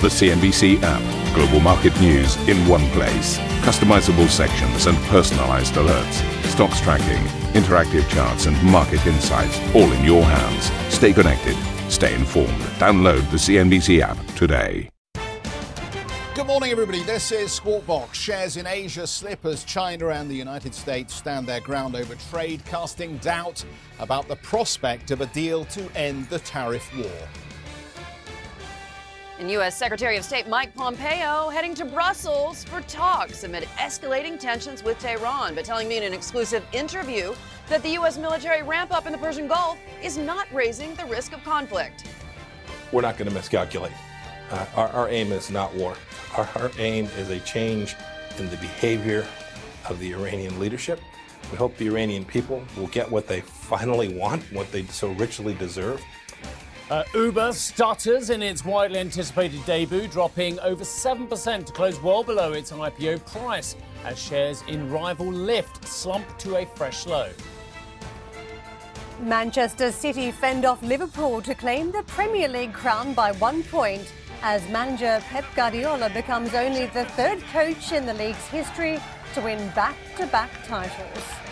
The CNBC app. Global market news in one place. Customizable sections and personalized alerts. Stocks tracking, interactive charts, and market insights all in your hands. Stay connected. Stay informed. Download the CNBC app today. Good morning, everybody. This is Squawk Box. Shares in Asia slip as China and the United States stand their ground over trade, casting doubt about the prospect of a deal to end the tariff war. And U.S. Secretary of State Mike Pompeo heading to Brussels for talks amid escalating tensions with Tehran, but telling me in an exclusive interview that the U.S. military ramp up in the Persian Gulf is not raising the risk of conflict. We're not going to miscalculate. Uh, our, our, aim is not war. Our, our aim is a change in the behavior of the Iranian leadership. We hope the Iranian people will get what they finally want, what they so richly deserve. Uh, Uber stutters in its widely anticipated debut, dropping over 7% to close well below its IPO price as shares in rival Lyft slump to a fresh low. Manchester City fend off Liverpool to claim the Premier League crown by one point as manager Pep Guardiola becomes only the third coach in the league's history to win back to back titles.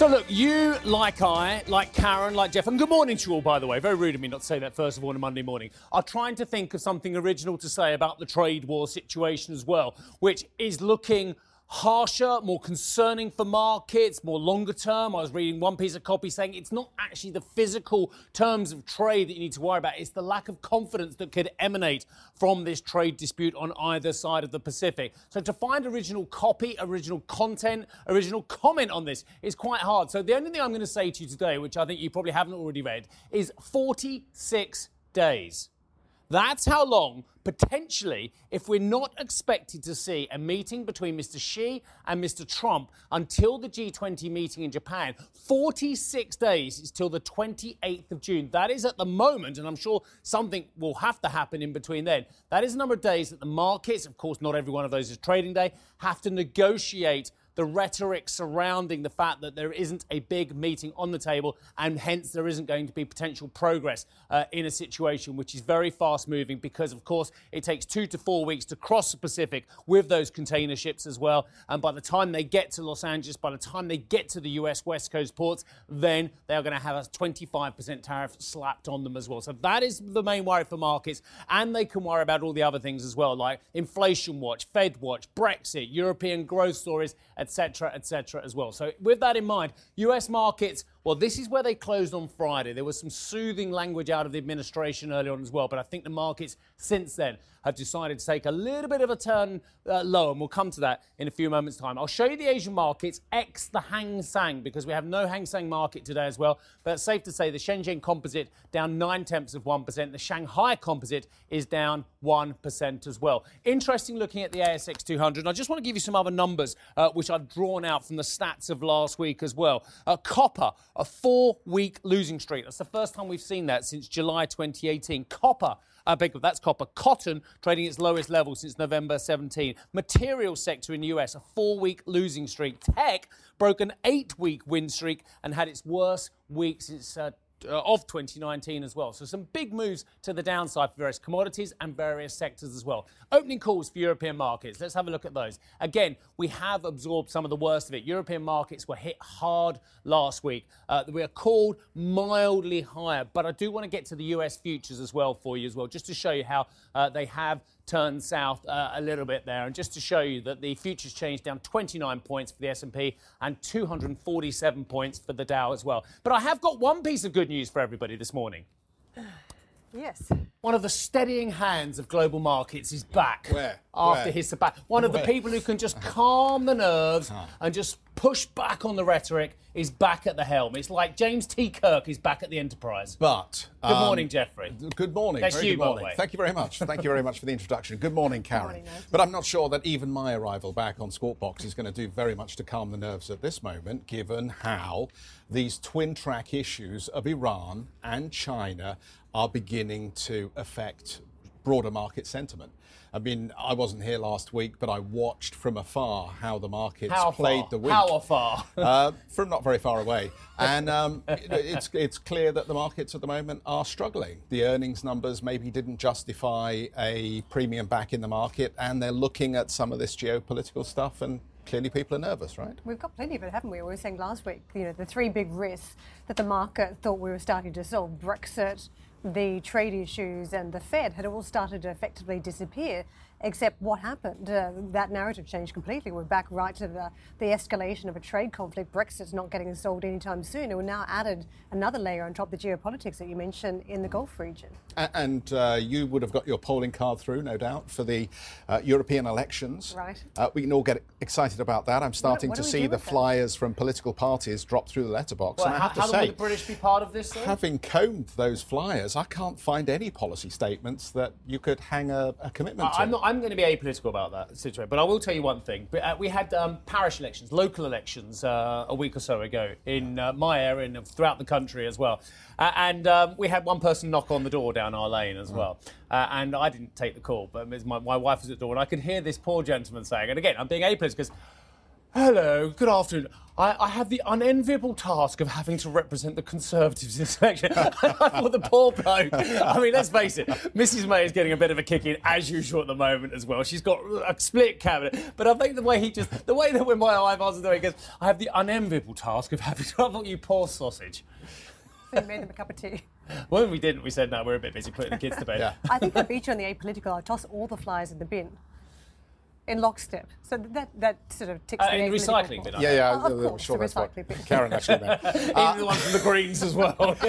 So, look, you, like I, like Karen, like Jeff, and good morning to you all, by the way. Very rude of me not to say that first of all on a Monday morning. Are trying to think of something original to say about the trade war situation as well, which is looking harsher, more concerning for markets, more longer term. I was reading one piece of copy saying it's not actually the physical terms of trade that you need to worry about, it's the lack of confidence that could emanate from this trade dispute on either side of the Pacific. So to find original copy, original content, original comment on this is quite hard. So the only thing I'm going to say to you today, which I think you probably haven't already read, is 46 days. That's how long, potentially, if we're not expected to see a meeting between Mr. Xi and Mr. Trump until the G20 meeting in Japan, 46 days is till the 28th of June. That is at the moment, and I'm sure something will have to happen in between then. That is the number of days that the markets, of course, not every one of those is trading day, have to negotiate the rhetoric surrounding the fact that there isn't a big meeting on the table and hence there isn't going to be potential progress uh, in a situation which is very fast moving because, of course, it takes two to four weeks to cross the Pacific with those container ships as well. And by the time they get to Los Angeles, by the time they get to the US West Coast ports, then they are going to have a 25% tariff slapped on them as well. So that is the main worry for markets. And they can worry about all the other things as well, like inflation watch, Fed watch, Brexit, European growth stories, etc., etc. as well. So with that in mind, US markets well, this is where they closed on Friday. There was some soothing language out of the administration early on as well, but I think the markets since then have decided to take a little bit of a turn uh, lower, and we'll come to that in a few moments' time. I'll show you the Asian markets, X the Hang Seng, because we have no Hang Seng market today as well. But it's safe to say the Shenzhen Composite down nine tenths of 1%. The Shanghai Composite is down 1% as well. Interesting looking at the ASX 200. And I just want to give you some other numbers, uh, which I've drawn out from the stats of last week as well. Uh, copper, a four week losing streak. That's the first time we've seen that since July 2018. Copper uh, big, that's copper. Cotton trading its lowest level since November 17. Material sector in the US, a four week losing streak. Tech broke an eight week win streak and had its worst week since uh, uh, of 2019 as well. So some big moves to the downside for various commodities and various sectors as well. Opening calls for European markets. Let's have a look at those. Again, we have absorbed some of the worst of it. European markets were hit hard last week. Uh, we are called mildly higher, but I do want to get to the US futures as well for you as well, just to show you how uh, they have turned south uh, a little bit there. And just to show you that the futures changed down 29 points for the S&P and 247 points for the Dow as well. But I have got one piece of good news for everybody this morning. Yes. One of the steadying hands of global markets is back. Where? After Where? his sabbatical. One of Where? the people who can just calm the nerves and just push back on the rhetoric is back at the helm. It's like James T. Kirk is back at the Enterprise. But Good um, morning, Jeffrey. Good morning. That's Very you, good by the morning. way. Thank you very much. Thank you very much for the introduction. Good morning, Karen. morning, but I'm not sure that even my arrival back on Squawk Box is going to do very much to calm the nerves at this moment, given how these twin track issues of Iran and China are beginning to affect broader market sentiment. I mean, I wasn't here last week, but I watched from afar how the markets How played far? the week. How far? uh, from not very far away. And um, it's, it's clear that the markets at the moment are struggling. The earnings numbers maybe didn't justify a premium back in the market, and they're looking at some of this geopolitical stuff, and clearly people are nervous, right? We've got plenty of it, haven't we? We were saying last week, you know, the three big risks that the market thought we were starting to solve Brexit, the trade issues, and the Fed had all started to effectively disappear. Except what happened? Uh, that narrative changed completely. We're back right to the, the escalation of a trade conflict. Brexit's not getting solved anytime soon. And we've now added another layer on top of the geopolitics that you mentioned in the Gulf region. And uh, you would have got your polling card through, no doubt, for the uh, European elections. Right. Uh, we can all get excited about that. I'm starting what to see the with that? flyers from political parties drop through the letterbox. Well, and I how, have to how will say, the British be part of this? Though? having combed those flyers, I can't find any policy statements that you could hang a, a commitment to. I- I'm not. I'm going to be apolitical about that situation, but I will tell you one thing. Uh, we had um, parish elections, local elections, uh, a week or so ago in uh, my area and throughout the country as well. Uh, and um, we had one person knock on the door down our lane as well. Uh, and I didn't take the call, but my, my wife was at the door, and I could hear this poor gentleman saying, and again, I'm being apolitical because. Hello, good afternoon. I, I have the unenviable task of having to represent the Conservatives in this election. I thought the poor bloke. I mean, let's face it, Mrs May is getting a bit of a kick in as usual at the moment as well. She's got a split cabinet, but I think the way he just, the way that when my wife answers the way he goes, I have the unenviable task of having to. I thought you poor sausage. So you made them a cup of tea. When we didn't, we said no, we're a bit busy putting the kids to bed. Yeah. I think I beat you on the apolitical. I toss all the flies in the bin. In lockstep. So that that sort of ticks Uh, the in apolitical recycling box. bin, yeah, yeah, Of I'm course, sure the that's what recycling bin. Karen actually meant. Even the one from the Greens as well.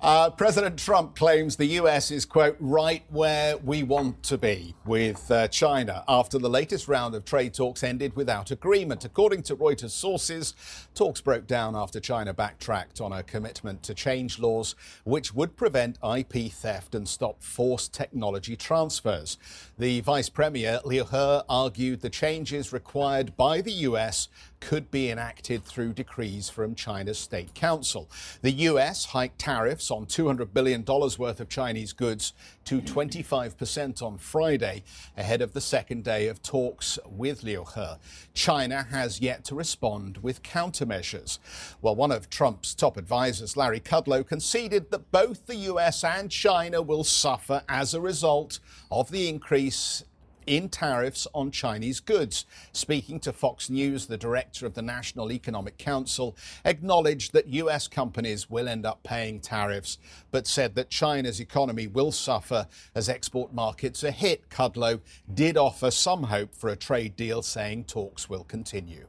Uh, President Trump claims the US is, quote, right where we want to be with uh, China after the latest round of trade talks ended without agreement. According to Reuters sources, talks broke down after China backtracked on a commitment to change laws which would prevent IP theft and stop forced technology transfers. The Vice Premier, Liu He, argued the changes required by the US could be enacted through decrees from China's State Council. The US hiked tariffs on $200 billion worth of Chinese goods to 25% on Friday, ahead of the second day of talks with Liu He. China has yet to respond with countermeasures. Well, one of Trump's top advisors, Larry Kudlow, conceded that both the US and China will suffer as a result of the increase in tariffs on Chinese goods. Speaking to Fox News, the director of the National Economic Council acknowledged that US companies will end up paying tariffs, but said that China's economy will suffer as export markets are hit. Kudlow did offer some hope for a trade deal, saying talks will continue.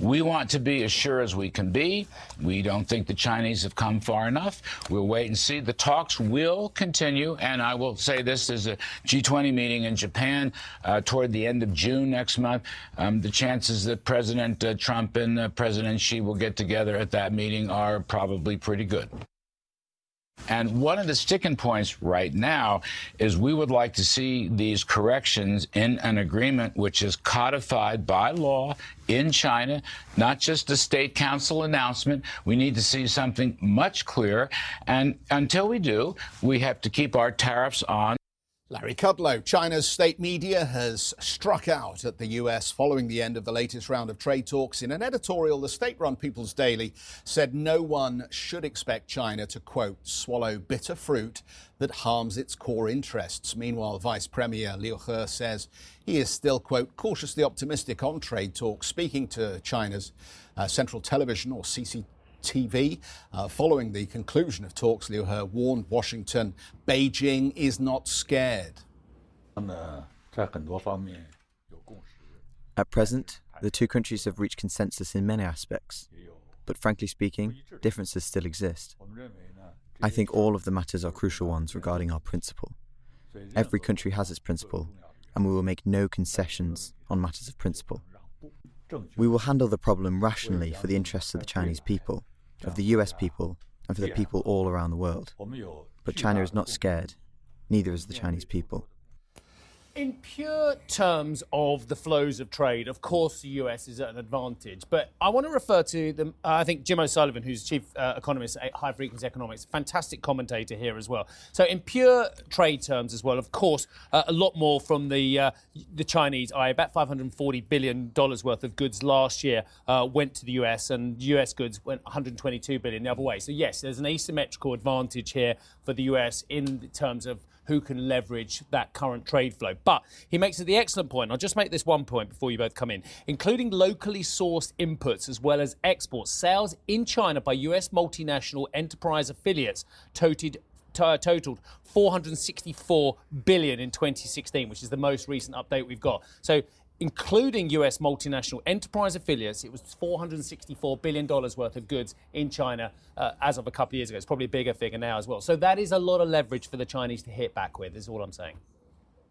We want to be as sure as we can be. We don't think the Chinese have come far enough. We'll wait and see. The talks will continue, and I will say this: there's a G20 meeting in Japan uh, toward the end of June next month. Um, the chances that President uh, Trump and uh, President Xi will get together at that meeting are probably pretty good. And one of the sticking points right now is we would like to see these corrections in an agreement which is codified by law in China, not just a state council announcement. We need to see something much clearer. And until we do, we have to keep our tariffs on. Larry Kudlow, China's state media has struck out at the US following the end of the latest round of trade talks. In an editorial, the state run People's Daily said no one should expect China to, quote, swallow bitter fruit that harms its core interests. Meanwhile, Vice Premier Liu He says he is still, quote, cautiously optimistic on trade talks, speaking to China's uh, Central Television or CCTV. TV. Uh, following the conclusion of talks, Liu He warned Washington Beijing is not scared. At present, the two countries have reached consensus in many aspects, but frankly speaking, differences still exist. I think all of the matters are crucial ones regarding our principle. Every country has its principle, and we will make no concessions on matters of principle. We will handle the problem rationally for the interests of the Chinese people, of the US people and for the people all around the world. But China is not scared, neither is the Chinese people in pure terms of the flows of trade, of course, the US is at an advantage. But I want to refer to the, uh, I think Jim O'Sullivan, who's chief uh, economist at High Frequency Economics, fantastic commentator here as well. So, in pure trade terms as well, of course, uh, a lot more from the uh, the Chinese. I about 540 billion dollars worth of goods last year uh, went to the US, and US goods went 122 billion the other way. So, yes, there's an asymmetrical advantage here for the US in terms of who can leverage that current trade flow. But he makes the excellent point. I'll just make this one point before you both come in. Including locally sourced inputs as well as exports, sales in China by US multinational enterprise affiliates totaled totaled 464 billion in 2016, which is the most recent update we've got. So including US multinational enterprise affiliates, it was $464 billion worth of goods in China uh, as of a couple of years ago. It's probably a bigger figure now as well. So that is a lot of leverage for the Chinese to hit back with, is all I'm saying.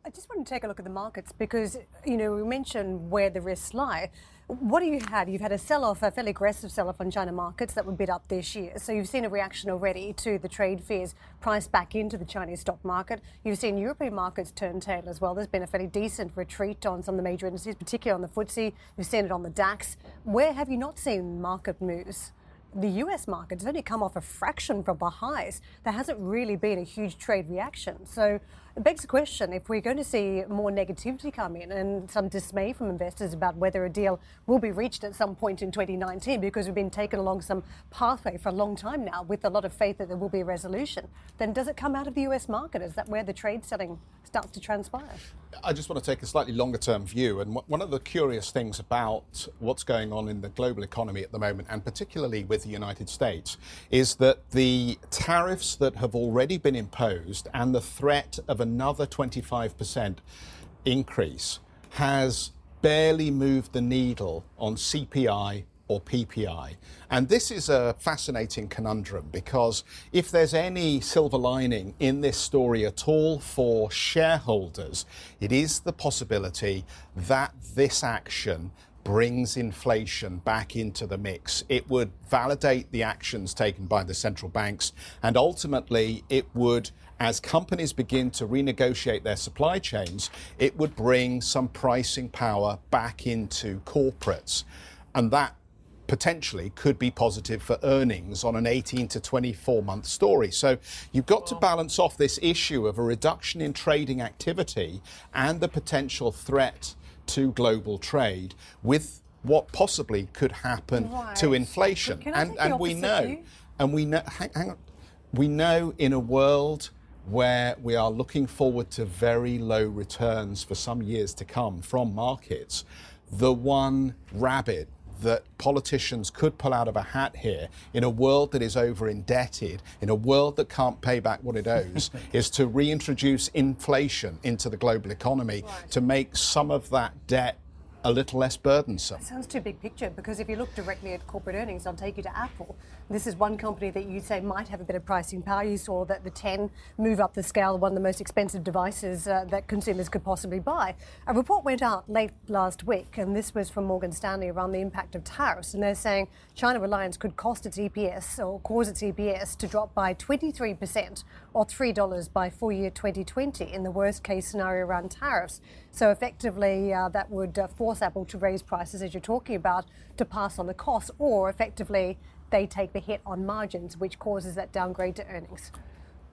I just want to take a look at the markets because, you know, we mentioned where the risks lie. What do you had? You've had a sell-off, a fairly aggressive sell-off on China markets that were bid up this year. So you've seen a reaction already to the trade fears priced back into the Chinese stock market. You've seen European markets turn tail as well. There's been a fairly decent retreat on some of the major indices, particularly on the FTSE. You've seen it on the DAX. Where have you not seen market moves? the US market has only come off a fraction from the highs. There hasn't really been a huge trade reaction. So it begs the question if we're going to see more negativity come in and some dismay from investors about whether a deal will be reached at some point in 2019 because we've been taken along some pathway for a long time now with a lot of faith that there will be a resolution, then does it come out of the US market? Is that where the trade selling starts to transpire? I just want to take a slightly longer term view. And one of the curious things about what's going on in the global economy at the moment, and particularly with the United States, is that the tariffs that have already been imposed and the threat of another 25% increase has barely moved the needle on CPI or PPI. And this is a fascinating conundrum because if there's any silver lining in this story at all for shareholders, it is the possibility that this action brings inflation back into the mix. It would validate the actions taken by the central banks, and ultimately, it would, as companies begin to renegotiate their supply chains, it would bring some pricing power back into corporates. And that potentially could be positive for earnings on an 18 to 24 month story. So you've got to balance off this issue of a reduction in trading activity and the potential threat to global trade with what possibly could happen right. to inflation. And and we know and we know hang, hang on we know in a world where we are looking forward to very low returns for some years to come from markets, the one rabbit that politicians could pull out of a hat here in a world that is over indebted, in a world that can't pay back what it owes, is to reintroduce inflation into the global economy right. to make some of that debt a little less burdensome. It sounds too big picture because if you look directly at corporate earnings, I'll take you to Apple. This is one company that you say might have a bit of pricing power. You saw that the 10 move up the scale, one of the most expensive devices uh, that consumers could possibly buy. A report went out late last week, and this was from Morgan Stanley around the impact of tariffs. And they're saying China reliance could cost its EPS or cause its EPS to drop by 23% or $3 by full year 2020 in the worst case scenario around tariffs. So effectively, uh, that would uh, force Apple to raise prices, as you're talking about, to pass on the costs, or effectively they take the hit on margins, which causes that downgrade to earnings.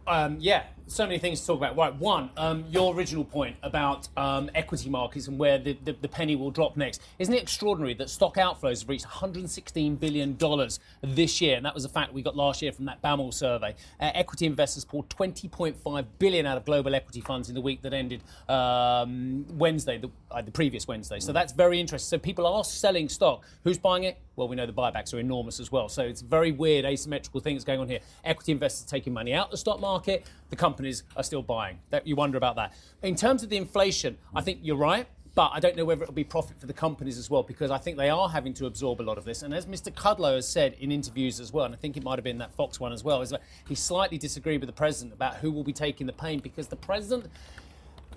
Um, yeah, so many things to talk about. Right, one, um, your original point about um, equity markets and where the, the, the, penny will drop next. Isn't it extraordinary that stock outflows have reached $116 billion this year? And that was a fact we got last year from that BAML survey. Uh, equity investors poured 20.5 billion out of global equity funds in the week that ended um, Wednesday, the, uh, the previous Wednesday. So that's very interesting. So people are selling stock. Who's buying it? Well, we know the buybacks are enormous as well. So it's very weird asymmetrical things going on here. Equity investors taking money out of the stock market. The companies are still buying. That, you wonder about that. In terms of the inflation, I think you're right. But I don't know whether it'll be profit for the companies as well, because I think they are having to absorb a lot of this. And as Mr. Kudlow has said in interviews as well, and I think it might have been that Fox one as well, is that he slightly disagreed with the president about who will be taking the pain, because the president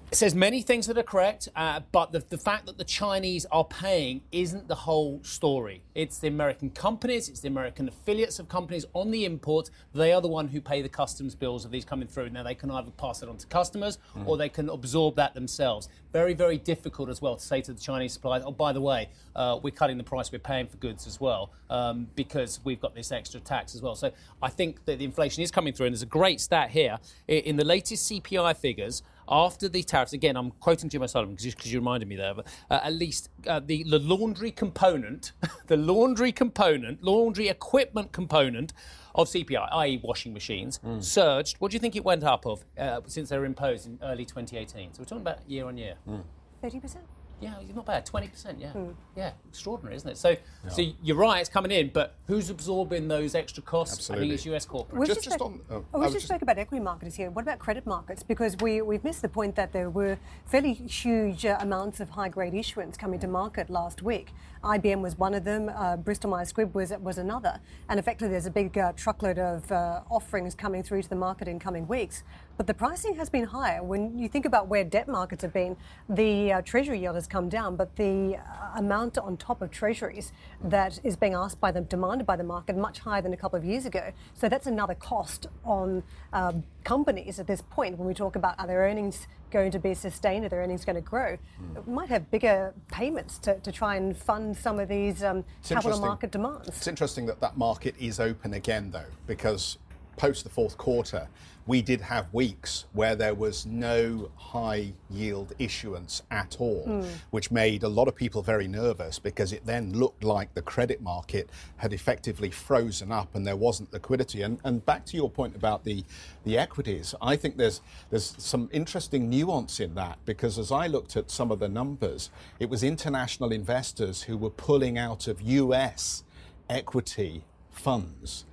It says many things that are correct, uh, but the, the fact that the Chinese are paying isn't the whole story. It's the American companies, it's the American affiliates of companies on the imports. They are the one who pay the customs bills of these coming through. Now they can either pass it on to customers mm. or they can absorb that themselves. Very, very difficult as well to say to the Chinese suppliers, oh, by the way, uh, we're cutting the price we're paying for goods as well um, because we've got this extra tax as well. So I think that the inflation is coming through, and there's a great stat here in the latest CPI figures after the tariffs, again, I'm quoting Jim O'Sullivan because you reminded me there, but uh, at least uh, the, the laundry component, the laundry component, laundry equipment component of CPI, i.e., washing machines, mm. surged. What do you think it went up of uh, since they were imposed in early 2018? So we're talking about year on year. Mm. 30%? Yeah, not bad. Twenty percent. Yeah, hmm. yeah, extraordinary, isn't it? So, yeah. so you're right. It's coming in, but who's absorbing those extra costs? Absolutely. I think it's US corporate. We just, just, just on, oh, oh, we just, just spoke about equity markets here. What about credit markets? Because we we've missed the point that there were fairly huge uh, amounts of high grade issuance coming to market last week. IBM was one of them. Uh, Bristol Myers Squibb was was another. And effectively, there's a big uh, truckload of uh, offerings coming through to the market in coming weeks. But the pricing has been higher. When you think about where debt markets have been, the uh, treasury yield has come down, but the uh, amount on top of treasuries that is being asked by them, demanded by the market, much higher than a couple of years ago. So that's another cost on um, companies at this point when we talk about are their earnings going to be sustained, are their earnings going to grow? Mm. We might have bigger payments to, to try and fund some of these um, capital market demands. It's interesting that that market is open again, though, because post the fourth quarter, we did have weeks where there was no high yield issuance at all, mm. which made a lot of people very nervous because it then looked like the credit market had effectively frozen up and there wasn't liquidity. And, and back to your point about the, the equities, I think there's, there's some interesting nuance in that because as I looked at some of the numbers, it was international investors who were pulling out of US equity funds.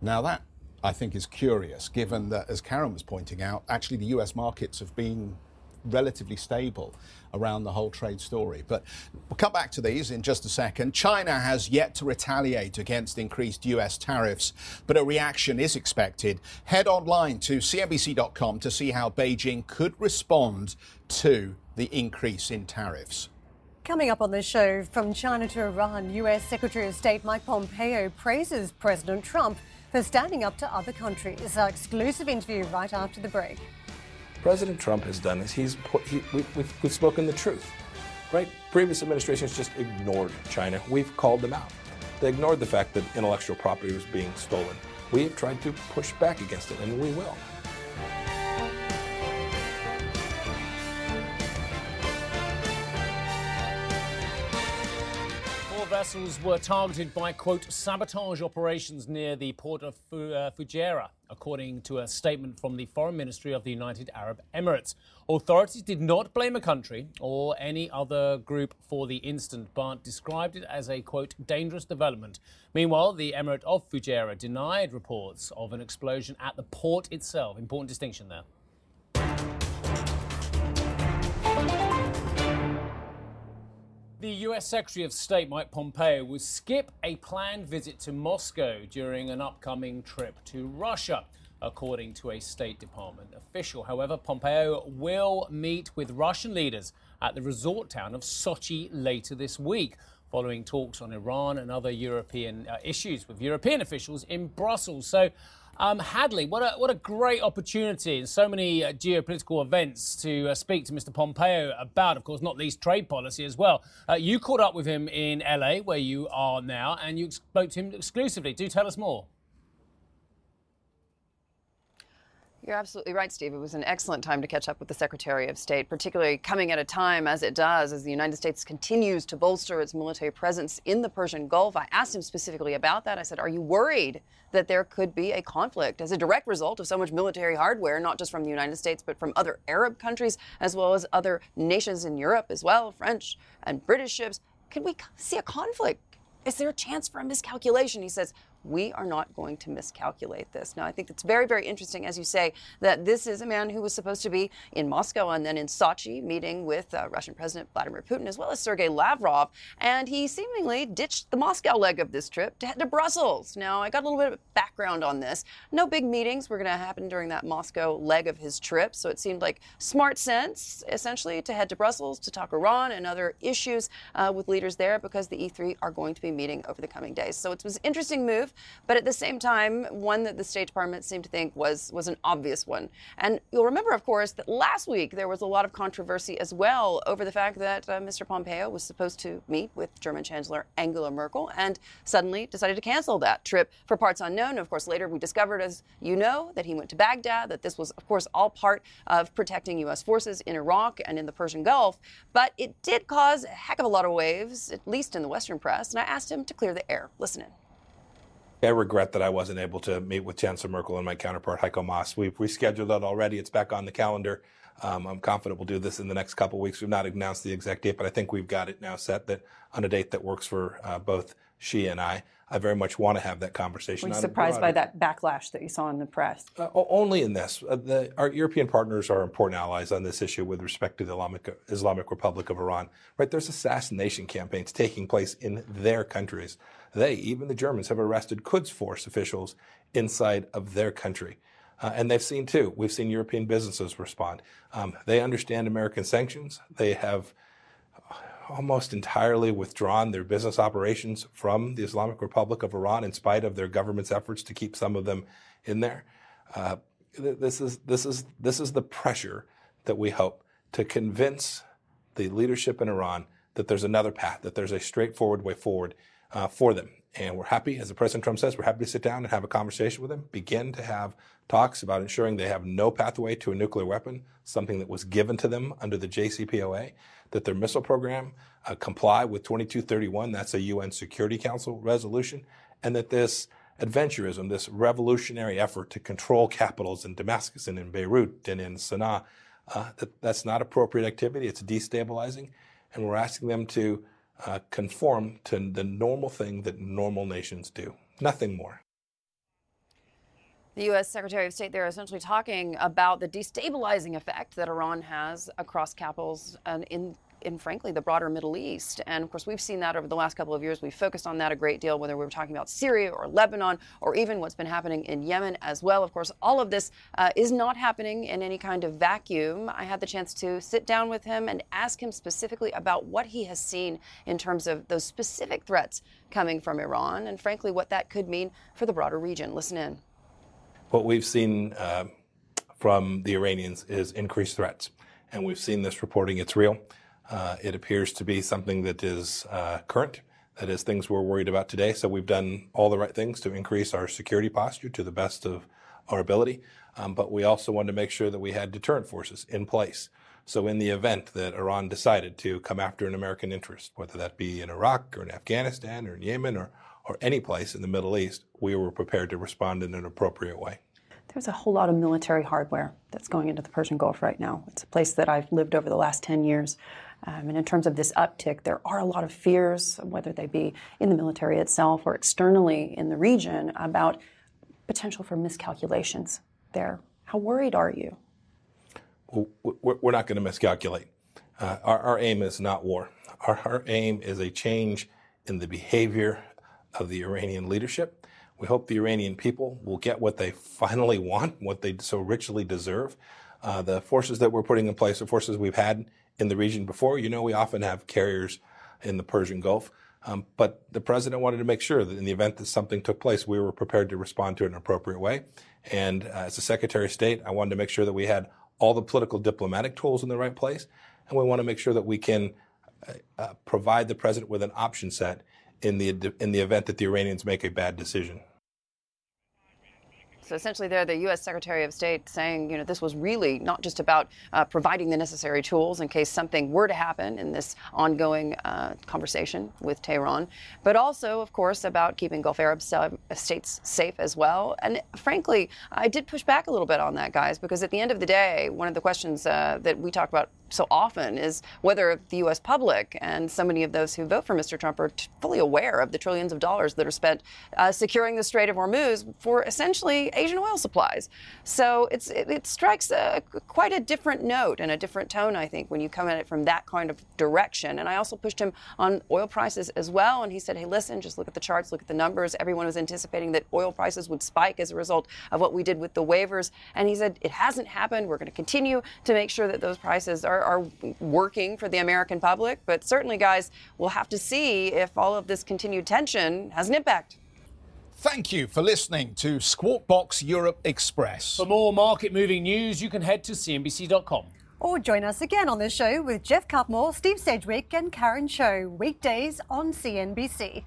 Now that I think is curious, given that, as Karen was pointing out, actually the US markets have been relatively stable around the whole trade story. But we'll come back to these in just a second. China has yet to retaliate against increased US tariffs, but a reaction is expected. Head online to CNBC.com to see how Beijing could respond to the increase in tariffs. Coming up on the show, from China to Iran, US Secretary of State Mike Pompeo praises President Trump for standing up to other countries. Our exclusive interview right after the break. President Trump has done this. He's he, we, we've, we've spoken the truth, right? Previous administrations just ignored China. We've called them out. They ignored the fact that intellectual property was being stolen. We have tried to push back against it, and we will. Vessels were targeted by, quote, sabotage operations near the port of uh, Fujairah, according to a statement from the Foreign Ministry of the United Arab Emirates. Authorities did not blame a country or any other group for the incident, but described it as a, quote, dangerous development. Meanwhile, the Emirate of Fujairah denied reports of an explosion at the port itself. Important distinction there. The US Secretary of State Mike Pompeo will skip a planned visit to Moscow during an upcoming trip to Russia. According to a State Department official. However, Pompeo will meet with Russian leaders at the resort town of Sochi later this week, following talks on Iran and other European uh, issues with European officials in Brussels. So um, Hadley, what a, what a great opportunity in so many uh, geopolitical events to uh, speak to Mr. Pompeo about, of course, not least trade policy as well. Uh, you caught up with him in LA, where you are now, and you spoke to him exclusively. Do tell us more. You're absolutely right, Steve. It was an excellent time to catch up with the Secretary of State, particularly coming at a time as it does, as the United States continues to bolster its military presence in the Persian Gulf. I asked him specifically about that. I said, Are you worried that there could be a conflict as a direct result of so much military hardware, not just from the United States, but from other Arab countries, as well as other nations in Europe as well, French and British ships? Could we see a conflict? Is there a chance for a miscalculation? He says, we are not going to miscalculate this. Now, I think it's very, very interesting, as you say, that this is a man who was supposed to be in Moscow and then in Sochi meeting with uh, Russian President Vladimir Putin as well as Sergei Lavrov. And he seemingly ditched the Moscow leg of this trip to head to Brussels. Now, I got a little bit of background on this. No big meetings were going to happen during that Moscow leg of his trip. So it seemed like smart sense, essentially, to head to Brussels to talk Iran and other issues uh, with leaders there because the E3 are going to be meeting over the coming days. So it was an interesting move, but at the same time, one that the State Department seemed to think was, was an obvious one. And you'll remember, of course, that last week there was a lot of controversy as well over the fact that uh, Mr. Pompeo was supposed to meet with German Chancellor Angela Merkel and suddenly decided to cancel that trip for parts unknown. Of course, later we discovered, as you know, that he went to Baghdad, that this was, of course, all part of protecting U.S. forces in Iraq and in the Persian Gulf. But it did cause a heck of a lot of waves, at least in the Western press, and I asked him to clear the air. Listen in. I regret that I wasn't able to meet with Chancellor Merkel and my counterpart Heiko Maas. We've rescheduled that already. It's back on the calendar. Um, I'm confident we'll do this in the next couple of weeks. We've not announced the exact date, but I think we've got it now set that on a date that works for uh, both she and I. I very much want to have that conversation. Were you surprised by that backlash that you saw in the press? Uh, only in this. Uh, the, our European partners are important allies on this issue with respect to the Islamic, Islamic Republic of Iran. Right? There's assassination campaigns taking place in their countries. They, even the Germans, have arrested Quds Force officials inside of their country. Uh, and they've seen too. We've seen European businesses respond. Um, they understand American sanctions. They have almost entirely withdrawn their business operations from the Islamic Republic of Iran, in spite of their government's efforts to keep some of them in there. Uh, this is this is this is the pressure that we hope to convince the leadership in Iran that there's another path, that there's a straightforward way forward uh, for them. And we're happy, as the President Trump says, we're happy to sit down and have a conversation with them, begin to have talks about ensuring they have no pathway to a nuclear weapon, something that was given to them under the JCPOA, that their missile program uh, comply with 2231, that's a UN Security Council resolution, and that this adventurism, this revolutionary effort to control capitals in Damascus and in Beirut and in Sana'a, uh, that, that's not appropriate activity. It's destabilizing. And we're asking them to uh, conform to the normal thing that normal nations do. Nothing more. The U.S. Secretary of State there essentially talking about the destabilizing effect that Iran has across capitals and in in frankly the broader Middle East. And of course, we've seen that over the last couple of years. We've focused on that a great deal, whether we were talking about Syria or Lebanon or even what's been happening in Yemen as well. Of course, all of this uh, is not happening in any kind of vacuum. I had the chance to sit down with him and ask him specifically about what he has seen in terms of those specific threats coming from Iran and frankly what that could mean for the broader region. Listen in. What we've seen uh, from the Iranians is increased threats. And we've seen this reporting, it's real. Uh, it appears to be something that is uh, current, that is things we're worried about today. So we've done all the right things to increase our security posture to the best of our ability. Um, but we also wanted to make sure that we had deterrent forces in place. So in the event that Iran decided to come after an American interest, whether that be in Iraq or in Afghanistan or in Yemen or, or any place in the Middle East, we were prepared to respond in an appropriate way. There's a whole lot of military hardware that's going into the Persian Gulf right now. It's a place that I've lived over the last 10 years. Um, and in terms of this uptick, there are a lot of fears, whether they be in the military itself or externally in the region, about potential for miscalculations there. How worried are you? Well, we're not going to miscalculate. Uh, our, our, aim is not war. Our, our aim is a change in the behavior of the Iranian leadership. We hope the Iranian people will get what they finally want, what they so richly deserve. Uh, the forces that we're putting in place are forces we've had in the region before. You know, we often have carriers in the Persian Gulf. Um, but the president wanted to make sure that in the event that something took place, we were prepared to respond to it in an appropriate way. And uh, as a Secretary of State, I wanted to make sure that we had all the political diplomatic tools in the right place. And we want to make sure that we can uh, uh, provide the president with an option set in the, in the event that the Iranians make a bad decision. So essentially, there, the U.S. Secretary of State saying, you know, this was really not just about uh, providing the necessary tools in case something were to happen in this ongoing uh, conversation with Tehran, but also, of course, about keeping Gulf Arab states safe as well. And frankly, I did push back a little bit on that, guys, because at the end of the day, one of the questions uh, that we talked about so often is whether the U.S. public and so many of those who vote for Mr. Trump are t- fully aware of the trillions of dollars that are spent uh, securing the Strait of Hormuz for essentially Asian oil supplies. So it, it strikes a, quite a different note and a different tone, I think, when you come at it from that kind of direction. And I also pushed him on oil prices as well. And he said, hey, listen, just look at the charts, look at the numbers. Everyone was anticipating that oil prices would spike as a result of what we did with the waivers. And he said, it hasn't happened. We're going to continue to make sure that those prices are, are working for the American public. But certainly, guys, we'll have to see if all of this continued tension has an impact. Thank you for listening to Squawk Box Europe Express. For more market moving news, you can head to CNBC.com. Or join us again on the show with Jeff Cutmore, Steve Sedgwick, and Karen Tso, weekdays on CNBC.